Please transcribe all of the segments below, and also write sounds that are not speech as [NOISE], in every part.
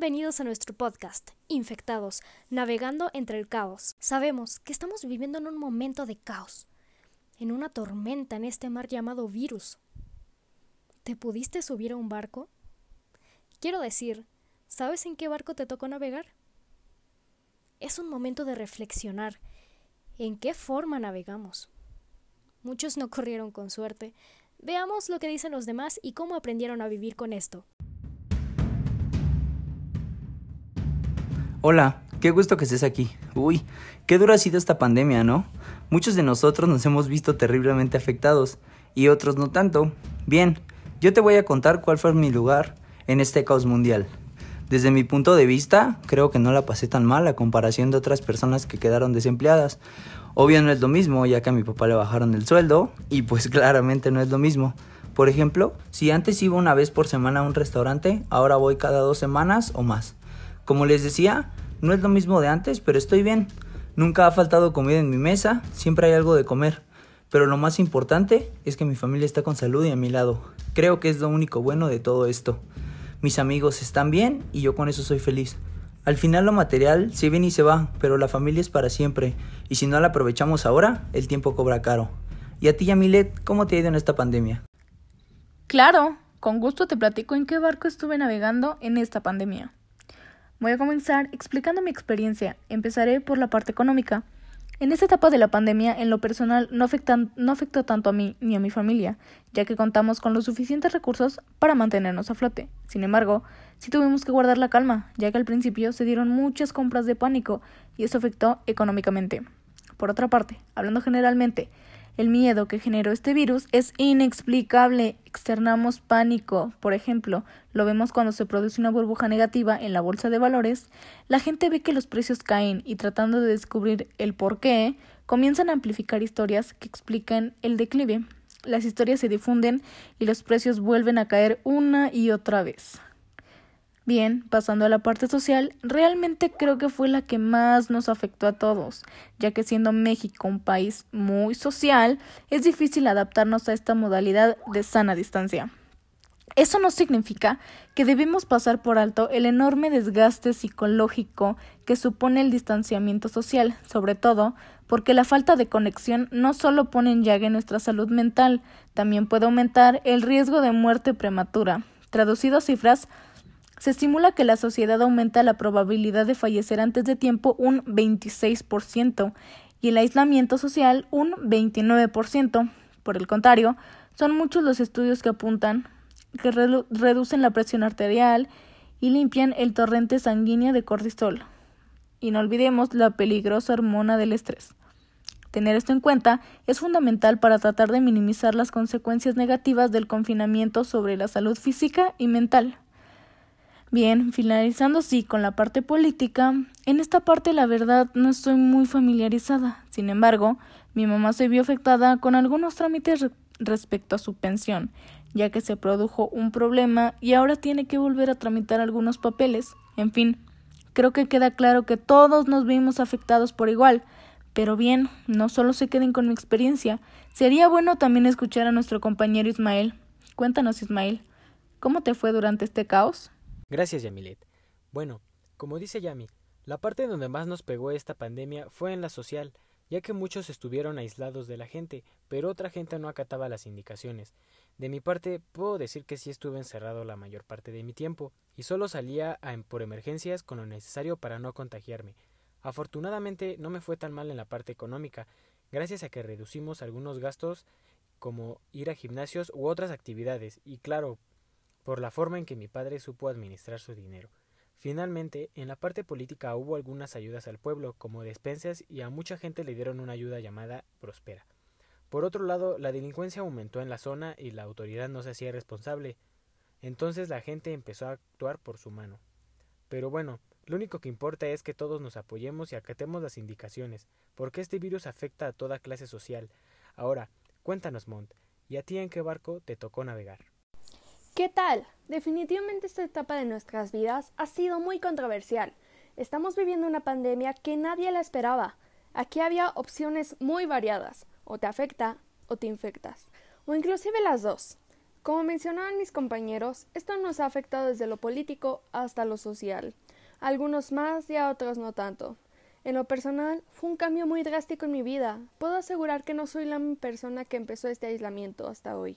Bienvenidos a nuestro podcast, Infectados, navegando entre el caos. Sabemos que estamos viviendo en un momento de caos, en una tormenta en este mar llamado virus. ¿Te pudiste subir a un barco? Quiero decir, ¿sabes en qué barco te tocó navegar? Es un momento de reflexionar en qué forma navegamos. Muchos no corrieron con suerte. Veamos lo que dicen los demás y cómo aprendieron a vivir con esto. Hola, qué gusto que estés aquí. Uy, qué dura ha sido esta pandemia, ¿no? Muchos de nosotros nos hemos visto terriblemente afectados y otros no tanto. Bien, yo te voy a contar cuál fue mi lugar en este caos mundial. Desde mi punto de vista, creo que no la pasé tan mal a comparación de otras personas que quedaron desempleadas. Obvio no es lo mismo, ya que a mi papá le bajaron el sueldo y pues [LAUGHS] claramente no es lo mismo. Por ejemplo, si antes iba una vez por semana a un restaurante, ahora voy cada dos semanas o más. Como les decía, no es lo mismo de antes, pero estoy bien. Nunca ha faltado comida en mi mesa, siempre hay algo de comer. Pero lo más importante es que mi familia está con salud y a mi lado. Creo que es lo único bueno de todo esto. Mis amigos están bien y yo con eso soy feliz. Al final lo material se viene y se va, pero la familia es para siempre, y si no la aprovechamos ahora, el tiempo cobra caro. ¿Y a ti, Yamilet, cómo te ha ido en esta pandemia? Claro, con gusto te platico en qué barco estuve navegando en esta pandemia. Voy a comenzar explicando mi experiencia. Empezaré por la parte económica. En esta etapa de la pandemia, en lo personal, no, no afectó tanto a mí ni a mi familia, ya que contamos con los suficientes recursos para mantenernos a flote. Sin embargo, sí tuvimos que guardar la calma, ya que al principio se dieron muchas compras de pánico y eso afectó económicamente. Por otra parte, hablando generalmente, el miedo que generó este virus es inexplicable. Externamos pánico. Por ejemplo, lo vemos cuando se produce una burbuja negativa en la bolsa de valores. La gente ve que los precios caen y tratando de descubrir el por qué, comienzan a amplificar historias que explican el declive. Las historias se difunden y los precios vuelven a caer una y otra vez. Bien, pasando a la parte social, realmente creo que fue la que más nos afectó a todos, ya que siendo México un país muy social, es difícil adaptarnos a esta modalidad de sana distancia. Eso no significa que debemos pasar por alto el enorme desgaste psicológico que supone el distanciamiento social, sobre todo porque la falta de conexión no solo pone en llaga nuestra salud mental, también puede aumentar el riesgo de muerte prematura. Traducido a cifras, se estimula que la sociedad aumenta la probabilidad de fallecer antes de tiempo un 26% y el aislamiento social un 29%. Por el contrario, son muchos los estudios que apuntan que reducen la presión arterial y limpian el torrente sanguíneo de cortisol. Y no olvidemos la peligrosa hormona del estrés. Tener esto en cuenta es fundamental para tratar de minimizar las consecuencias negativas del confinamiento sobre la salud física y mental. Bien, finalizando sí con la parte política, en esta parte la verdad no estoy muy familiarizada. Sin embargo, mi mamá se vio afectada con algunos trámites respecto a su pensión, ya que se produjo un problema y ahora tiene que volver a tramitar algunos papeles. En fin, creo que queda claro que todos nos vimos afectados por igual. Pero bien, no solo se queden con mi experiencia, sería bueno también escuchar a nuestro compañero Ismael. Cuéntanos, Ismael, ¿cómo te fue durante este caos? Gracias, Yamilet. Bueno, como dice Yami, la parte donde más nos pegó esta pandemia fue en la social, ya que muchos estuvieron aislados de la gente, pero otra gente no acataba las indicaciones. De mi parte, puedo decir que sí estuve encerrado la mayor parte de mi tiempo, y solo salía a, por emergencias con lo necesario para no contagiarme. Afortunadamente no me fue tan mal en la parte económica, gracias a que reducimos algunos gastos como ir a gimnasios u otras actividades, y claro, por la forma en que mi padre supo administrar su dinero. Finalmente, en la parte política hubo algunas ayudas al pueblo, como despensas, y a mucha gente le dieron una ayuda llamada Prospera. Por otro lado, la delincuencia aumentó en la zona y la autoridad no se hacía responsable. Entonces la gente empezó a actuar por su mano. Pero bueno, lo único que importa es que todos nos apoyemos y acatemos las indicaciones, porque este virus afecta a toda clase social. Ahora, cuéntanos, Mont, ¿y a ti en qué barco te tocó navegar? ¿Qué tal? Definitivamente esta etapa de nuestras vidas ha sido muy controversial. Estamos viviendo una pandemia que nadie la esperaba. Aquí había opciones muy variadas. O te afecta o te infectas. O inclusive las dos. Como mencionaban mis compañeros, esto nos ha afectado desde lo político hasta lo social, algunos más y a otros no tanto. En lo personal, fue un cambio muy drástico en mi vida. Puedo asegurar que no soy la persona que empezó este aislamiento hasta hoy.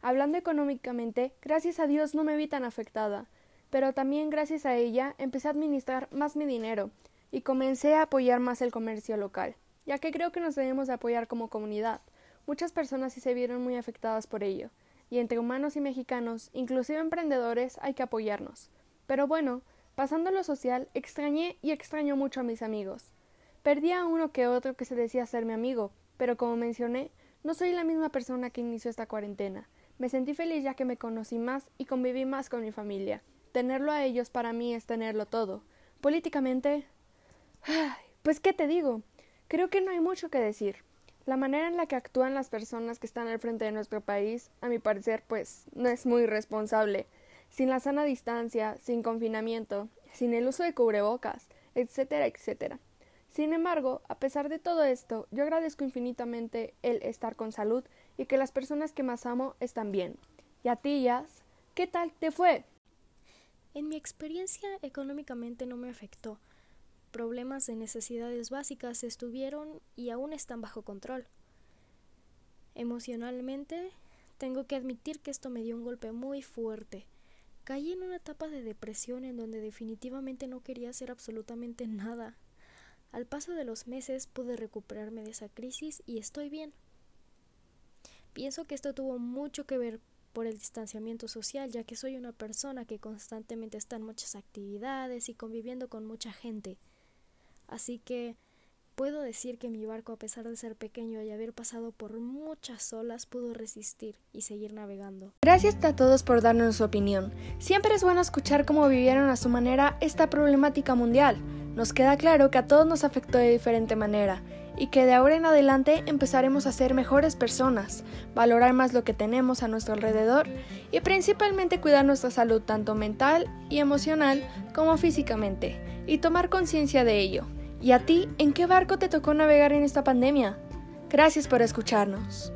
Hablando económicamente, gracias a Dios no me vi tan afectada, pero también gracias a ella empecé a administrar más mi dinero y comencé a apoyar más el comercio local, ya que creo que nos debemos apoyar como comunidad. Muchas personas sí se vieron muy afectadas por ello, y entre humanos y mexicanos, inclusive emprendedores, hay que apoyarnos. Pero bueno, pasando lo social, extrañé y extraño mucho a mis amigos. Perdí a uno que otro que se decía ser mi amigo, pero como mencioné, no soy la misma persona que inició esta cuarentena. Me sentí feliz ya que me conocí más y conviví más con mi familia. Tenerlo a ellos para mí es tenerlo todo. Políticamente. Pues qué te digo. Creo que no hay mucho que decir. La manera en la que actúan las personas que están al frente de nuestro país, a mi parecer, pues no es muy responsable. Sin la sana distancia, sin confinamiento, sin el uso de cubrebocas, etcétera, etcétera. Sin embargo, a pesar de todo esto, yo agradezco infinitamente el estar con salud y que las personas que más amo están bien. ¿Y a ti, Yas? ¿Qué tal te fue? En mi experiencia económicamente no me afectó problemas de necesidades básicas estuvieron y aún están bajo control. Emocionalmente, tengo que admitir que esto me dio un golpe muy fuerte. Caí en una etapa de depresión en donde definitivamente no quería hacer absolutamente nada. Al paso de los meses pude recuperarme de esa crisis y estoy bien. Pienso que esto tuvo mucho que ver por el distanciamiento social, ya que soy una persona que constantemente está en muchas actividades y conviviendo con mucha gente. Así que puedo decir que mi barco, a pesar de ser pequeño y haber pasado por muchas olas, pudo resistir y seguir navegando. Gracias a todos por darnos su opinión. Siempre es bueno escuchar cómo vivieron a su manera esta problemática mundial. Nos queda claro que a todos nos afectó de diferente manera y que de ahora en adelante empezaremos a ser mejores personas, valorar más lo que tenemos a nuestro alrededor y principalmente cuidar nuestra salud tanto mental y emocional como físicamente y tomar conciencia de ello. ¿Y a ti en qué barco te tocó navegar en esta pandemia? Gracias por escucharnos.